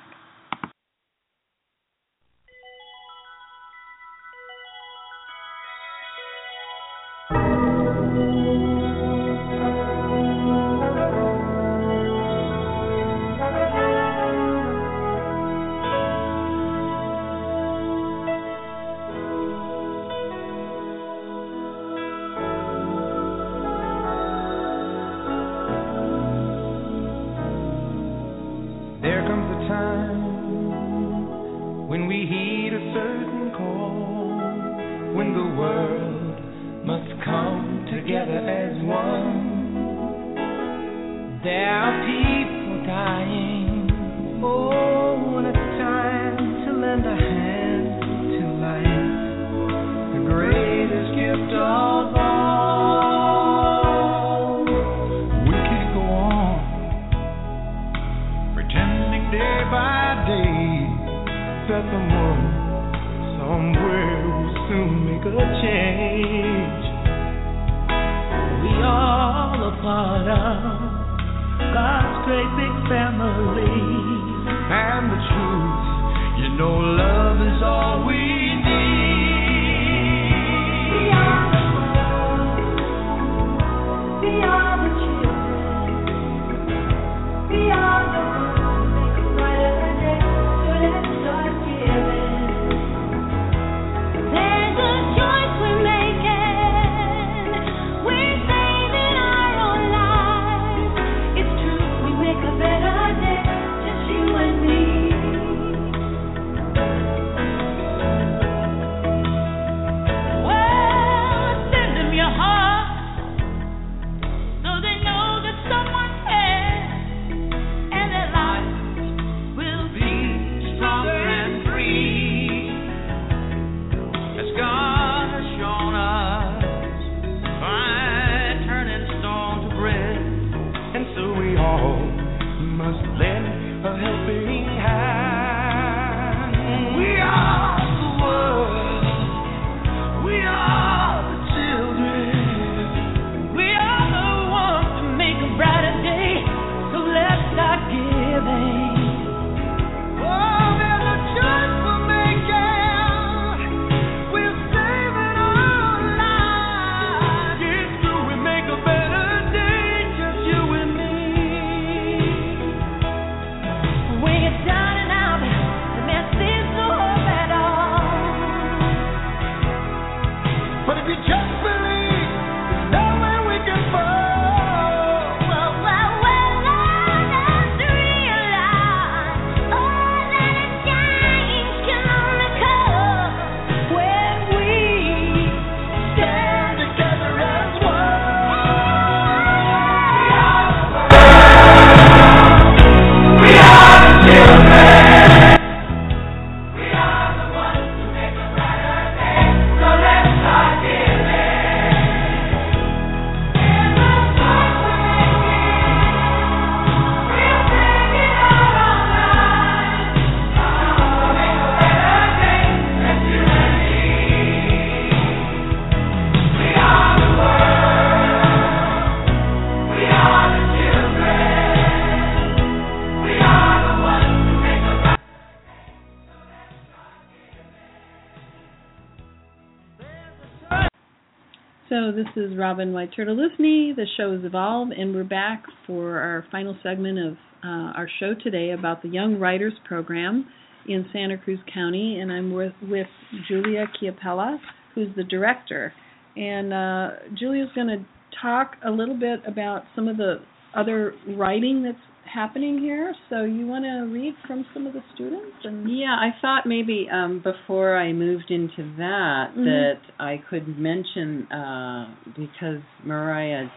So this is Robin White Turtle Lysne. The show is Evolve, and we're back for our final segment of uh, our show today about the Young Writers Program in Santa Cruz County, and I'm with, with Julia Chiapella, who's the director. And uh, Julia's going to talk a little bit about some of the other writing that's happening here. So you want to read from some of the students? And Yeah, I thought maybe um, before I moved into that Mhm. that I could mention uh, because Mariah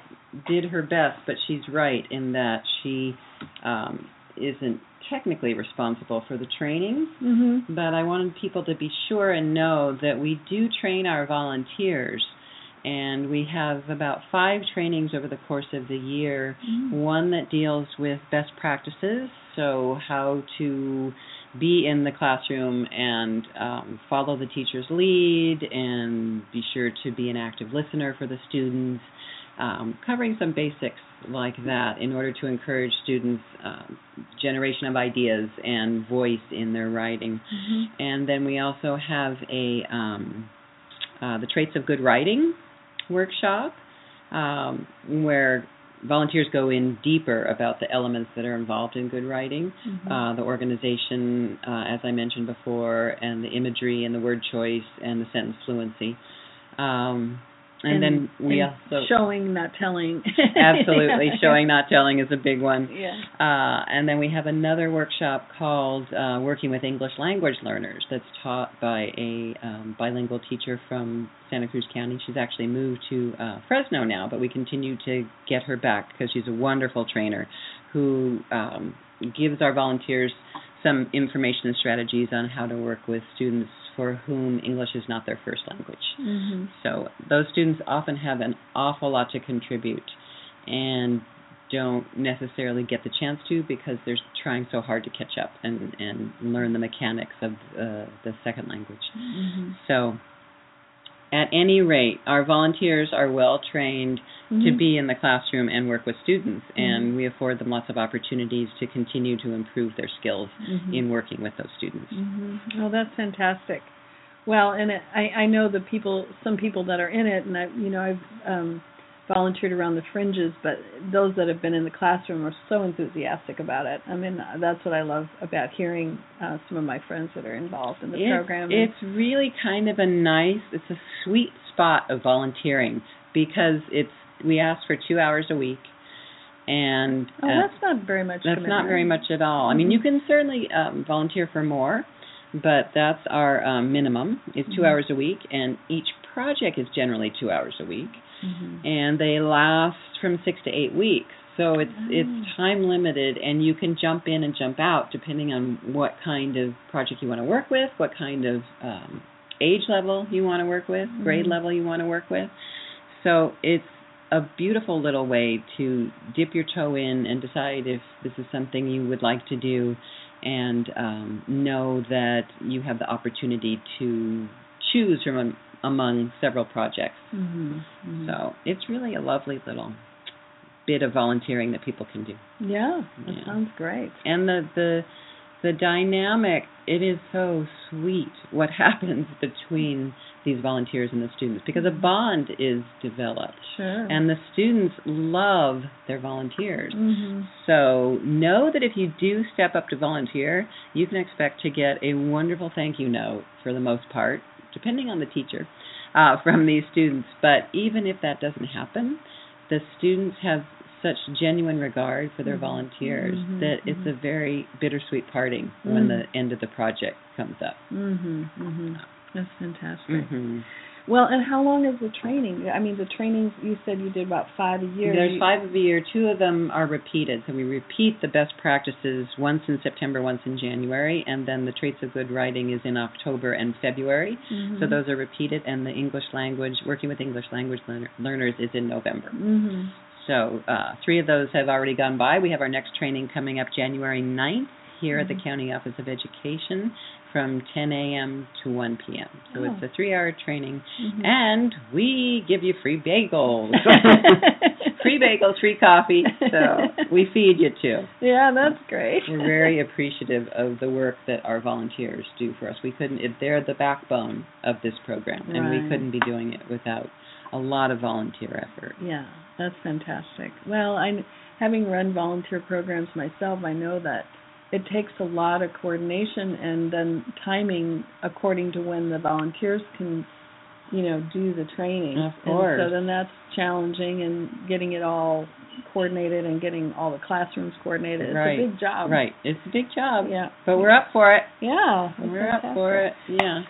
did her best, but she's right in that she um, isn't technically responsible for the training. Mhm. But I wanted people to be sure and know that we do train our volunteers. And we have about five trainings over the course of the year one that deals with best practices, so how to be in the classroom and um, follow the teacher's lead and be sure to be an active listener for the students, um, covering some basics like that in order to encourage students' um, generation of ideas and voice in their writing. Mhm. And then we also have a um, uh, the traits of good writing workshop um, where volunteers go in deeper about the elements that are involved in good writing, Mhm. uh, the organization, uh, as I mentioned before, and the imagery and the word choice and the sentence fluency. Um, and, then we and also showing, not telling. absolutely showing, not telling is a big one. Yeah. Uh, and then we have another workshop called uh, Working with English Language Learners that's taught by a um, bilingual teacher from Santa Cruz County. She's actually moved to uh, Fresno now, but we continue to get her back because she's a wonderful trainer who um, gives our volunteers some information and strategies on how to work with students for whom English is not their first language. Mhm. So those students often have an awful lot to contribute and don't necessarily get the chance to because they're trying so hard to catch up and, and learn the mechanics of uh, the second language. Mhm. So at any rate, our volunteers are well trained to Mhm. be in the classroom and work with students, Mhm. and we afford them lots of opportunities to continue to improve their skills Mhm. in working with those students. Oh, that's fantastic. Well, and it, I I know the people, some people that are in it, and I you know I've um, volunteered around the fringes, but those that have been in the classroom are so enthusiastic about it. I mean, that's what I love about hearing uh, some of my friends that are involved in the it's, program. It's really kind of a nice, it's a sweet spot of volunteering because it's we ask for two hours a week, and oh, uh, that's not very much. that's not very much at all. I mean, you Mhm. can certainly um, volunteer for more, but that's our um, minimum is 2 Mhm. hours a week, and each project is generally two hours a week, Mhm. and they last from six to eight weeks. So it's Oh. it's time limited, and you can jump in and jump out depending on what kind of project you want to work with, what kind of um, age level you want to work with, grade Mhm. level you want to work with. So it's a beautiful little way to dip your toe in and decide if this is something you would like to do, and um, know that you have the opportunity to choose from am- among several projects. Mhm. Mhm. So it's really a lovely little bit of volunteering that people can do. yeah, that Yeah. sounds great. And the the the dynamic it is so sweet what happens between these volunteers and the students because a bond is developed Sure. and the students love their volunteers. Mhm. So know that if you do step up to volunteer, you can expect to get a wonderful thank you note for the most part, depending on the teacher, uh, from these students. But even if that doesn't happen, the students have such genuine regard for their Mhm. volunteers Mhm. that it's Mhm. a very bittersweet parting when Mhm. the end of the project comes up. Mhm. Mhm. That's fantastic. Well, and how long is the training? I mean, the trainings you said you did about five a year. There's You- five of a year. Two of them are repeated. So we repeat the best practices once in September, once in January, and then the traits of good writing is in October and February. Mhm. So those are repeated, and the English language, working with English language learner, learners, is in November. Mhm. So uh, three of those have already gone by. We have our next training coming up January 9th here at the Mhm. County Office of Education from 10 a.m. to 1 p.m. So Oh. it's a three-hour training, Mhm. and we give you free bagels. free bagels, free coffee. So we feed you too. Yeah, that's great. We're very appreciative of the work that our volunteers do for us. We couldn't. If they're the backbone of this program, and Right. we couldn't be doing it without a lot of volunteer effort. Yeah, that's fantastic. Well, I having run volunteer programs myself, I know that it takes a lot of coordination and then timing according to when the volunteers can, you know, do the training. Of And course. so then that's challenging and getting it all coordinated and getting all the classrooms coordinated. It's Right. a big job. Right. It's a big job. Yeah. But we're up for it. Yeah. We're up for it. Yeah.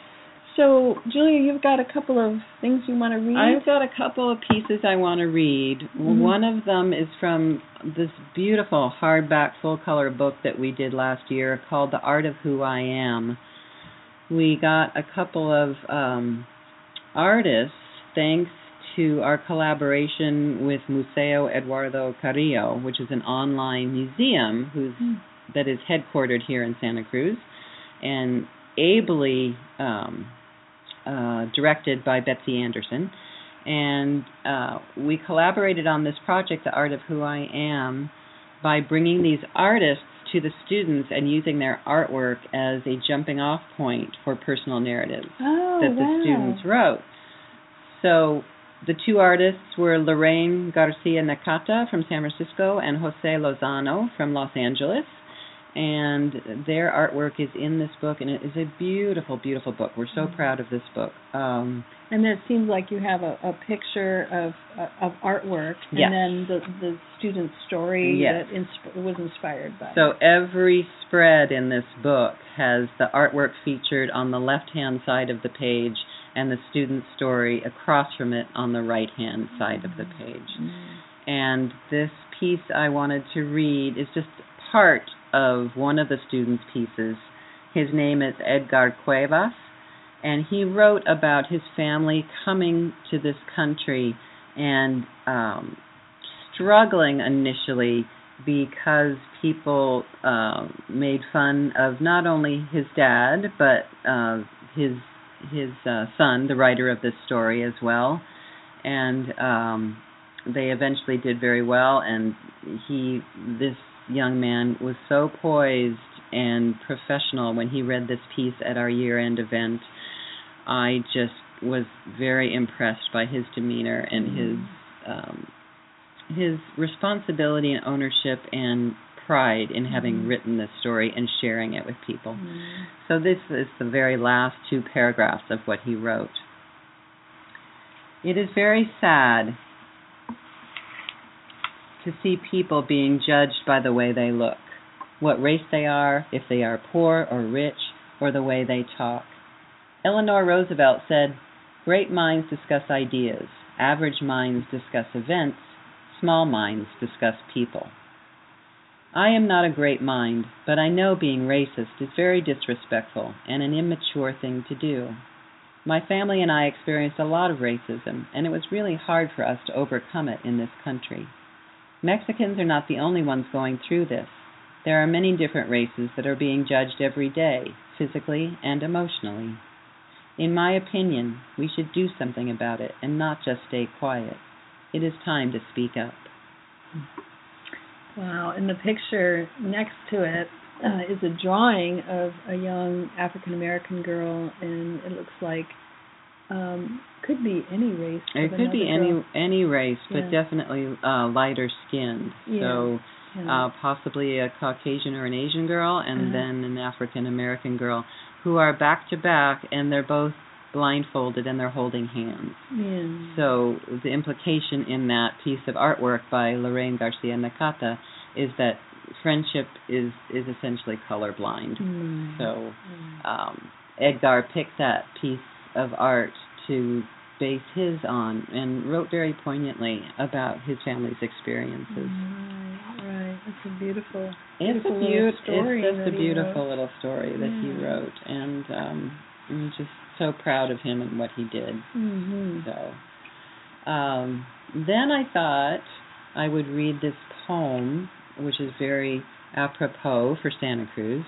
So, Julia, you've got a couple of things you want to read. I've got a couple of pieces I want to read. Mhm. One of them is from this beautiful hardback full color book that we did last year called The Art of Who I Am. We got a couple of um, artists thanks to our collaboration with Museo Eduardo Carrillo, which is an online museum who's Hmm. that is headquartered here in Santa Cruz and ably um, uh, directed by Betsy Anderson. And uh, we collaborated on this project, The Art of Who I Am, by bringing these artists to the students and using their artwork as a jumping off point for personal narratives oh, that the wow. students wrote. So the two artists were Lorraine Garcia Nakata from San Francisco and Jose Lozano from Los Angeles. And their artwork is in this book, and it is a beautiful, beautiful book. We're so Mm. proud of this book. Um, And it seems like you have a, a picture of uh, of artwork, Yes. and then the the student's story Yes. that insp- was inspired by. So every spread in this book has the artwork featured on the left-hand side of the page and the student's story across from it on the right-hand side of the page. Mm. And this piece I wanted to read is just part of one of the students' pieces. His name is Edgar Cuevas, and he wrote about his family coming to this country and um, struggling initially because people uh, made fun of not only his dad but uh, his his uh, son, the writer of this story, as well, and um, they eventually did very well. And he, this young man, was so poised and professional when he read this piece at our year-end event. I just was very impressed by his demeanor and his um, his responsibility and ownership and pride in having Mhm. written this story and sharing it with people. Mm. So this is the very last two paragraphs of what he wrote. It is very sad to see people being judged by the way they look, what race they are, if they are poor or rich, or the way they talk. Eleanor Roosevelt said, Great minds discuss ideas, average minds discuss events, small minds discuss people. I am not a great mind, but I know being racist is very disrespectful and an immature thing to do. My family and I experienced a lot of racism, and it was really hard for us to overcome it in this country. Mexicans are not the only ones going through this. There are many different races that are being judged every day, physically and emotionally. In my opinion, we should do something about it and not just stay quiet. It is time to speak up. Wow, and the picture next to it uh, is a drawing of a young African American girl, and it looks like um, could be any race. It could be another any any race, but Yeah. definitely uh, lighter skinned. Yeah. So Yeah. uh, possibly a Caucasian or an Asian girl, and Uh-huh. then an African American girl, who are back to back, and they're both blindfolded and they're holding hands. yeah. So the implication in that piece of artwork by Lorraine Garcia Nakata is that friendship is is essentially colorblind. Mm. So Mm. um, Edgar picked that piece of art to base his on and wrote very poignantly about his family's experiences. Right, right. It's a beautiful. It's a beautiful story it's just that a he beautiful wrote. little story that he wrote, and um, I'm just so proud of him and what he did. Mm-hmm. So, um, then I thought I would read this poem, which is very apropos for Santa Cruz.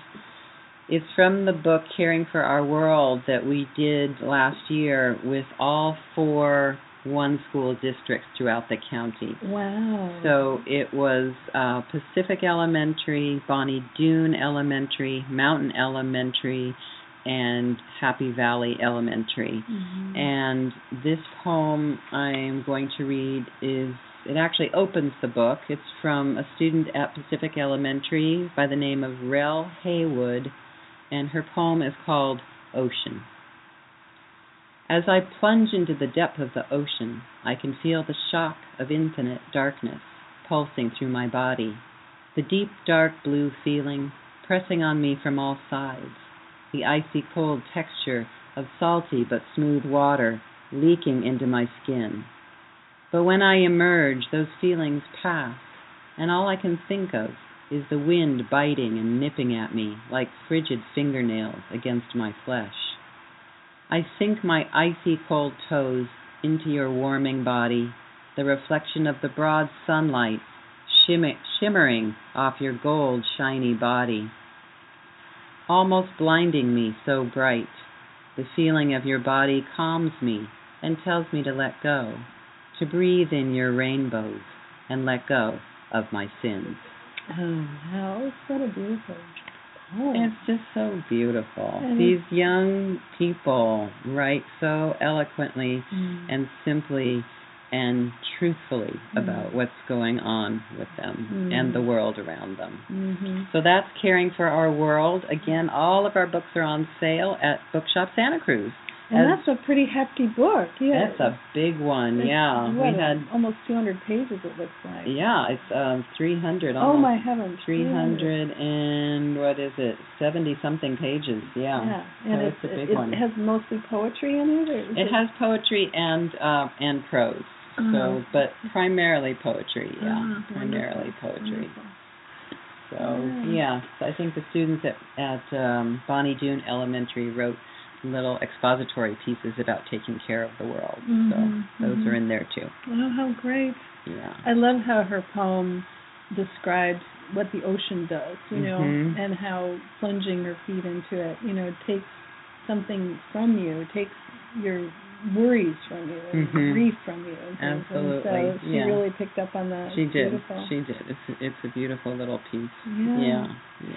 It's from the book Caring for Our World that we did last year with all four one school districts throughout the county. Wow. So it was uh, Pacific Elementary, Bonny Doon Elementary, Mountain Elementary, and Happy Valley Elementary. Mhm. And this poem I'm going to read is it actually opens the book. It's from a student at Pacific Elementary by the name of Rel Haywood, and her poem is called Ocean. As I plunge into the depth of the ocean, I can feel the shock of infinite darkness pulsing through my body, the deep dark blue feeling pressing on me from all sides, the icy cold texture of salty but smooth water leaking into my skin. But when I emerge, those feelings pass, and all I can think of is the wind biting and nipping at me like frigid fingernails against my flesh. I sink my icy cold toes into your warming body, the reflection of the broad sunlight shimmer- shimmering off your gold shiny body. Almost blinding me so bright, the feeling of your body calms me and tells me to let go, to breathe in your rainbows and let go of my sins. Oh, wow. What a beautiful poem. It's just so beautiful. And These young people write so eloquently Mm. and simply and truthfully Mm. about what's going on with them Mm. and the world around them. Mhm. So that's Caring for Our World. Again, all of our books are on sale at Bookshop Santa Cruz. And As- that's a pretty hefty book. Yeah. That's a big one. It's, yeah. what, we had almost 200 pages. It looks like. yeah, it's um 300 Oh almost my heavens. 300 and what is it? 70 something pages. Yeah. Yeah, and So it's, it's a big it one. has mostly poetry in it. Or is It has poetry and uh, and prose. Uh-huh. So, but primarily poetry. Yeah, Ah, primarily poetry. So, Yeah. yeah, so I think the students at at um, Bonny Doon Elementary wrote little expository pieces about taking care of the world. Mhm, So those mhm. are in there too. Oh, how great! Yeah. I love how her poem describes what the ocean does, you know, Mhm. and how plunging your feet into it, you know, takes something from you, takes your worries from you, and Mhm. grief from you. Absolutely, so she yeah. really picked up on that. She did. Beautiful. She did. It's it's a beautiful little piece. Yeah. Yeah. Yeah.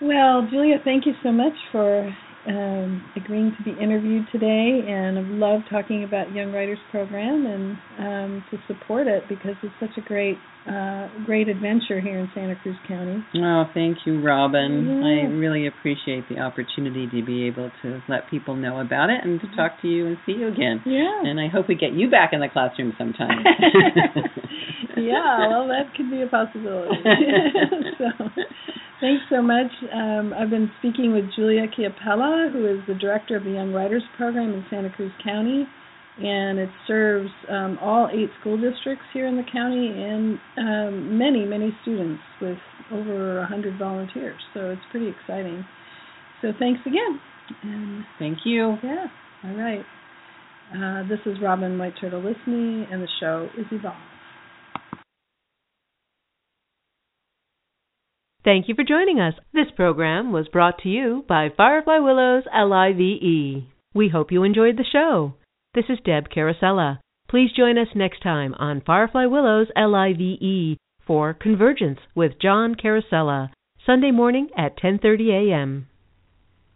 Well, Julia, thank you so much for um, agreeing to be interviewed today, and I love talking about Young Writers Program and um, to support it because it's such a great, uh, great adventure here in Santa Cruz County. Oh, thank you, Robin. I really appreciate the opportunity to be able to let people know about it and to talk to you and see you again. Yeah. And I hope we get you back in the classroom sometime. yeah, well, that could be a possibility. so, thanks so much. Um, I've been speaking with Julia Chiapella, who is the director of the Young Writers Program in Santa Cruz County, and it serves um, all eight school districts here in the county and um, many, many students with over a 100 volunteers. So it's pretty exciting. So thanks again. And Thank you. yeah, all right. Uh, this is Robin White Turtle Lysne, and the show is Evolve. Thank you for joining us. This program was brought to you by Firefly Willows LIVE. We hope you enjoyed the show. This is Deb Carosella. Please join us next time on Firefly Willows LIVE for Convergence with John Carosella, Sunday morning at 10:30 a.m.